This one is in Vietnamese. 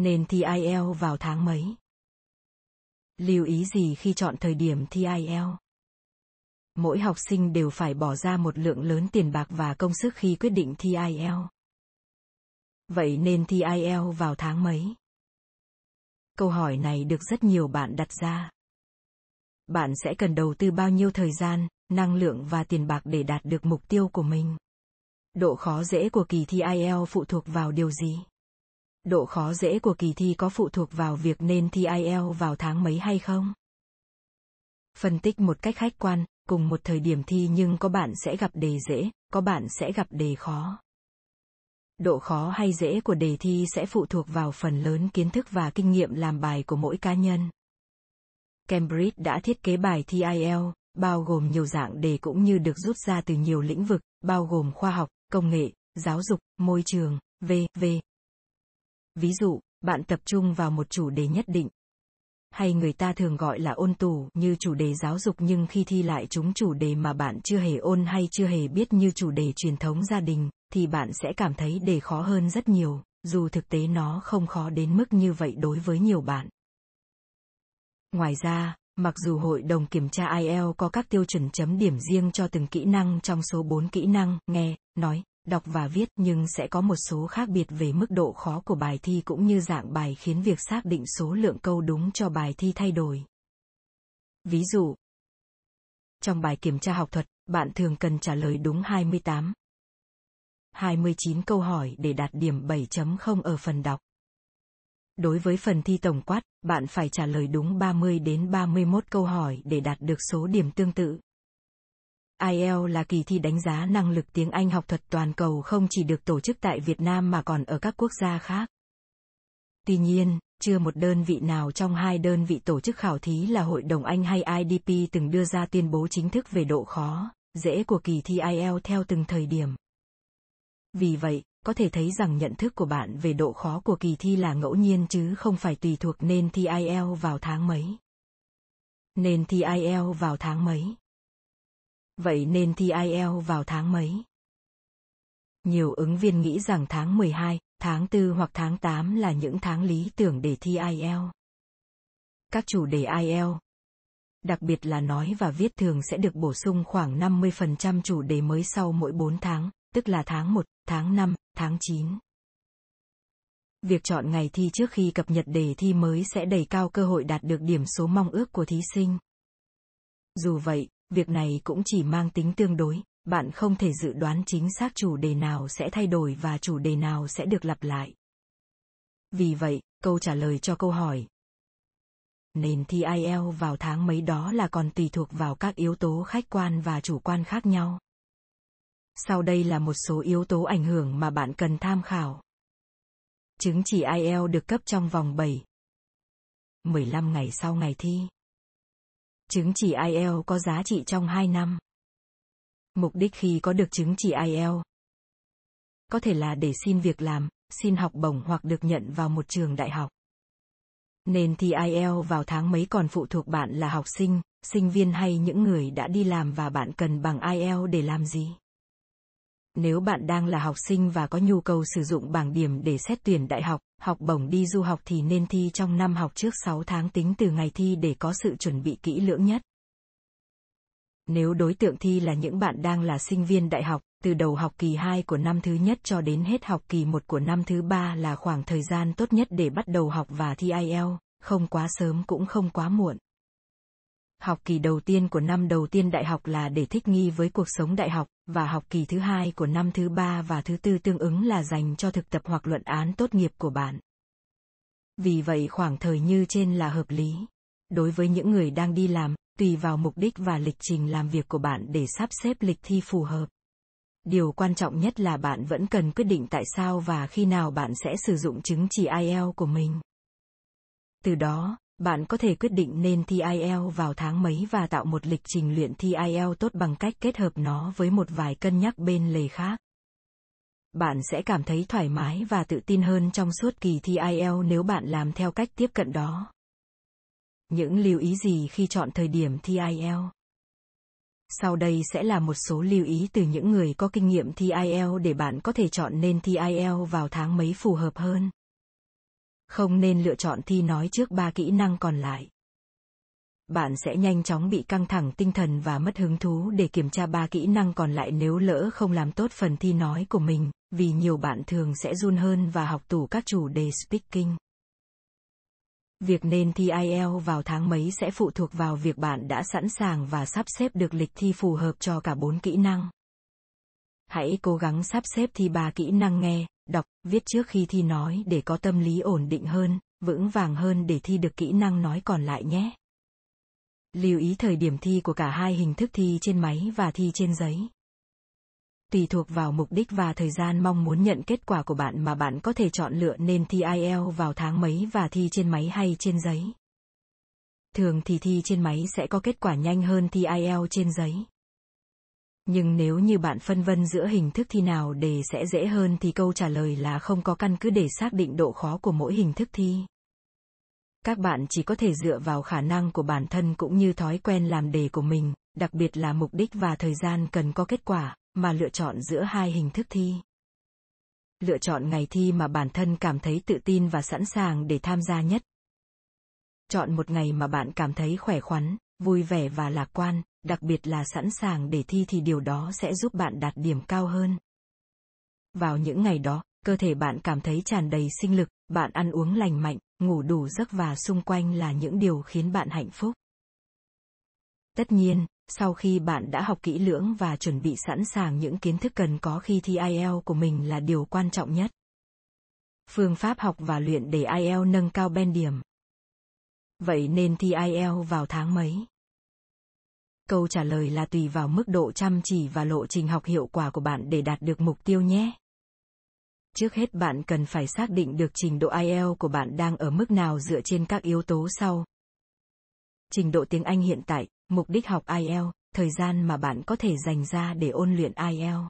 Nên thi IELTS vào tháng mấy? Lưu ý gì khi chọn thời điểm thi IELTS? Mỗi học sinh đều phải bỏ ra một lượng lớn tiền bạc và công sức khi quyết định thi IELTS. Vậy nên thi IELTS vào tháng mấy? Câu hỏi này được rất nhiều bạn đặt ra. Bạn sẽ cần đầu tư bao nhiêu thời gian, năng lượng và tiền bạc để đạt được mục tiêu của mình? Độ khó dễ của kỳ thi IELTS phụ thuộc vào điều gì? Độ khó dễ của kỳ thi có phụ thuộc vào việc nên thi IELTS vào tháng mấy hay không? Phân tích một cách khách quan, cùng một thời điểm thi nhưng có bạn sẽ gặp đề dễ, có bạn sẽ gặp đề khó. Độ khó hay dễ của đề thi sẽ phụ thuộc vào phần lớn kiến thức và kinh nghiệm làm bài của mỗi cá nhân. Cambridge đã thiết kế bài thi IELTS, bao gồm nhiều dạng đề cũng như được rút ra từ nhiều lĩnh vực, bao gồm khoa học, công nghệ, giáo dục, môi trường, v.v. Ví dụ, bạn tập trung vào một chủ đề nhất định. Hay người ta thường gọi là ôn tủ như chủ đề giáo dục nhưng khi thi lại chúng chủ đề mà bạn chưa hề ôn hay chưa hề biết như chủ đề truyền thống gia đình, thì bạn sẽ cảm thấy đề khó hơn rất nhiều, dù thực tế nó không khó đến mức như vậy đối với nhiều bạn. Ngoài ra, mặc dù hội đồng kiểm tra IELTS có các tiêu chuẩn chấm điểm riêng cho từng kỹ năng trong số 4 kỹ năng, nghe, nói, đọc và viết nhưng sẽ có một số khác biệt về mức độ khó của bài thi cũng như dạng bài khiến việc xác định số lượng câu đúng cho bài thi thay đổi. Ví dụ, trong bài kiểm tra học thuật, bạn thường cần trả lời đúng 28, 29 câu hỏi để đạt điểm 7.0 ở phần đọc. Đối với phần thi tổng quát, bạn phải trả lời đúng 30 đến 31 câu hỏi để đạt được số điểm tương tự. IELTS là kỳ thi đánh giá năng lực tiếng Anh học thuật toàn cầu không chỉ được tổ chức tại Việt Nam mà còn ở các quốc gia khác. Tuy nhiên, chưa một đơn vị nào trong hai đơn vị tổ chức khảo thí là Hội đồng Anh hay IDP từng đưa ra tuyên bố chính thức về độ khó, dễ của kỳ thi IELTS theo từng thời điểm. Vì vậy, có thể thấy rằng nhận thức của bạn về độ khó của kỳ thi là ngẫu nhiên chứ không phải tùy thuộc nên thi IELTS vào tháng mấy. Nên thi IELTS vào tháng mấy? Vậy nên thi IELTS vào tháng mấy? Nhiều ứng viên nghĩ rằng tháng 12, tháng 4 hoặc tháng 8 là những tháng lý tưởng để thi IELTS. Các chủ đề IELTS, đặc biệt là nói và viết thường sẽ được bổ sung khoảng 50% chủ đề mới sau mỗi 4 tháng, tức là tháng 1, tháng 5, tháng 9. Việc chọn ngày thi trước khi cập nhật đề thi mới sẽ đẩy cao cơ hội đạt được điểm số mong ước của thí sinh. Dù vậy, việc này cũng chỉ mang tính tương đối, bạn không thể dự đoán chính xác chủ đề nào sẽ thay đổi và chủ đề nào sẽ được lặp lại. Vì vậy, câu trả lời cho câu hỏi nền thi IELTS vào tháng mấy đó là còn tùy thuộc vào các yếu tố khách quan và chủ quan khác nhau. Sau đây là một số yếu tố ảnh hưởng mà bạn cần tham khảo. Chứng chỉ IELTS được cấp trong vòng 7 15 ngày sau ngày thi. Chứng chỉ IELTS có giá trị trong 2 năm. Mục đích khi có được chứng chỉ IELTS có thể là để xin việc làm, xin học bổng hoặc được nhận vào một trường đại học. Nên thi IELTS vào tháng mấy còn phụ thuộc bạn là học sinh, sinh viên hay những người đã đi làm và bạn cần bằng IELTS để làm gì? Nếu bạn đang là học sinh và có nhu cầu sử dụng bảng điểm để xét tuyển đại học, học bổng đi du học thì nên thi trong năm học trước 6 tháng tính từ ngày thi để có sự chuẩn bị kỹ lưỡng nhất. Nếu đối tượng thi là những bạn đang là sinh viên đại học, từ đầu học kỳ 2 của năm thứ nhất cho đến hết học kỳ 1 của năm thứ ba là khoảng thời gian tốt nhất để bắt đầu học và thi IELTS, không quá sớm cũng không quá muộn. Học kỳ đầu tiên của năm đầu tiên đại học là để thích nghi với cuộc sống đại học, và học kỳ thứ hai của năm thứ ba và thứ tư tương ứng là dành cho thực tập hoặc luận án tốt nghiệp của bạn. Vì vậy khoảng thời như trên là hợp lý. Đối với những người đang đi làm, tùy vào mục đích và lịch trình làm việc của bạn để sắp xếp lịch thi phù hợp. Điều quan trọng nhất là bạn vẫn cần quyết định tại sao và khi nào bạn sẽ sử dụng chứng chỉ IELTS của mình. Từ đó, bạn có thể quyết định nên thi IELTS vào tháng mấy và tạo một lịch trình luyện thi IELTS tốt bằng cách kết hợp nó với một vài cân nhắc bên lề khác. Bạn sẽ cảm thấy thoải mái và tự tin hơn trong suốt kỳ thi IELTS nếu bạn làm theo cách tiếp cận đó. Những lưu ý gì khi chọn thời điểm thi IELTS? Sau đây sẽ là một số lưu ý từ những người có kinh nghiệm thi IELTS để bạn có thể chọn nên thi IELTS vào tháng mấy phù hợp hơn. Không nên lựa chọn thi nói trước ba kỹ năng còn lại. Bạn sẽ nhanh chóng bị căng thẳng tinh thần và mất hứng thú để kiểm tra ba kỹ năng còn lại nếu lỡ không làm tốt phần thi nói của mình, vì nhiều bạn thường sẽ run hơn và học tủ các chủ đề speaking. Việc nên thi IELTS vào tháng mấy sẽ phụ thuộc vào việc bạn đã sẵn sàng và sắp xếp được lịch thi phù hợp cho cả bốn kỹ năng. Hãy cố gắng sắp xếp thi ba kỹ năng nghe, đọc, viết trước khi thi nói để có tâm lý ổn định hơn, vững vàng hơn để thi được kỹ năng nói còn lại nhé. Lưu ý thời điểm thi của cả hai hình thức thi trên máy và thi trên giấy. Tùy thuộc vào mục đích và thời gian mong muốn nhận kết quả của bạn mà bạn có thể chọn lựa nên thi IELTS vào tháng mấy và thi trên máy hay trên giấy. Thường thì thi trên máy sẽ có kết quả nhanh hơn thi IELTS trên giấy. Nhưng nếu như bạn phân vân giữa hình thức thi nào để sẽ dễ hơn thì câu trả lời là không có căn cứ để xác định độ khó của mỗi hình thức thi. Các bạn chỉ có thể dựa vào khả năng của bản thân cũng như thói quen làm đề của mình, đặc biệt là mục đích và thời gian cần có kết quả, mà lựa chọn giữa hai hình thức thi. Lựa chọn ngày thi mà bản thân cảm thấy tự tin và sẵn sàng để tham gia nhất. Chọn một ngày mà bạn cảm thấy khỏe khoắn, vui vẻ và lạc quan, đặc biệt là sẵn sàng để thi thì điều đó sẽ giúp bạn đạt điểm cao hơn. Vào những ngày đó, cơ thể bạn cảm thấy tràn đầy sinh lực, bạn ăn uống lành mạnh, ngủ đủ giấc và xung quanh là những điều khiến bạn hạnh phúc. Tất nhiên, sau khi bạn đã học kỹ lưỡng và chuẩn bị sẵn sàng những kiến thức cần có khi thi IELTS của mình là điều quan trọng nhất. Phương pháp học và luyện để IELTS nâng cao ben điểm. Vậy nên thi IELTS vào tháng mấy? Câu trả lời là tùy vào mức độ chăm chỉ và lộ trình học hiệu quả của bạn để đạt được mục tiêu nhé. Trước hết bạn cần phải xác định được trình độ IELTS của bạn đang ở mức nào dựa trên các yếu tố sau. Trình độ tiếng Anh hiện tại, mục đích học IELTS, thời gian mà bạn có thể dành ra để ôn luyện IELTS.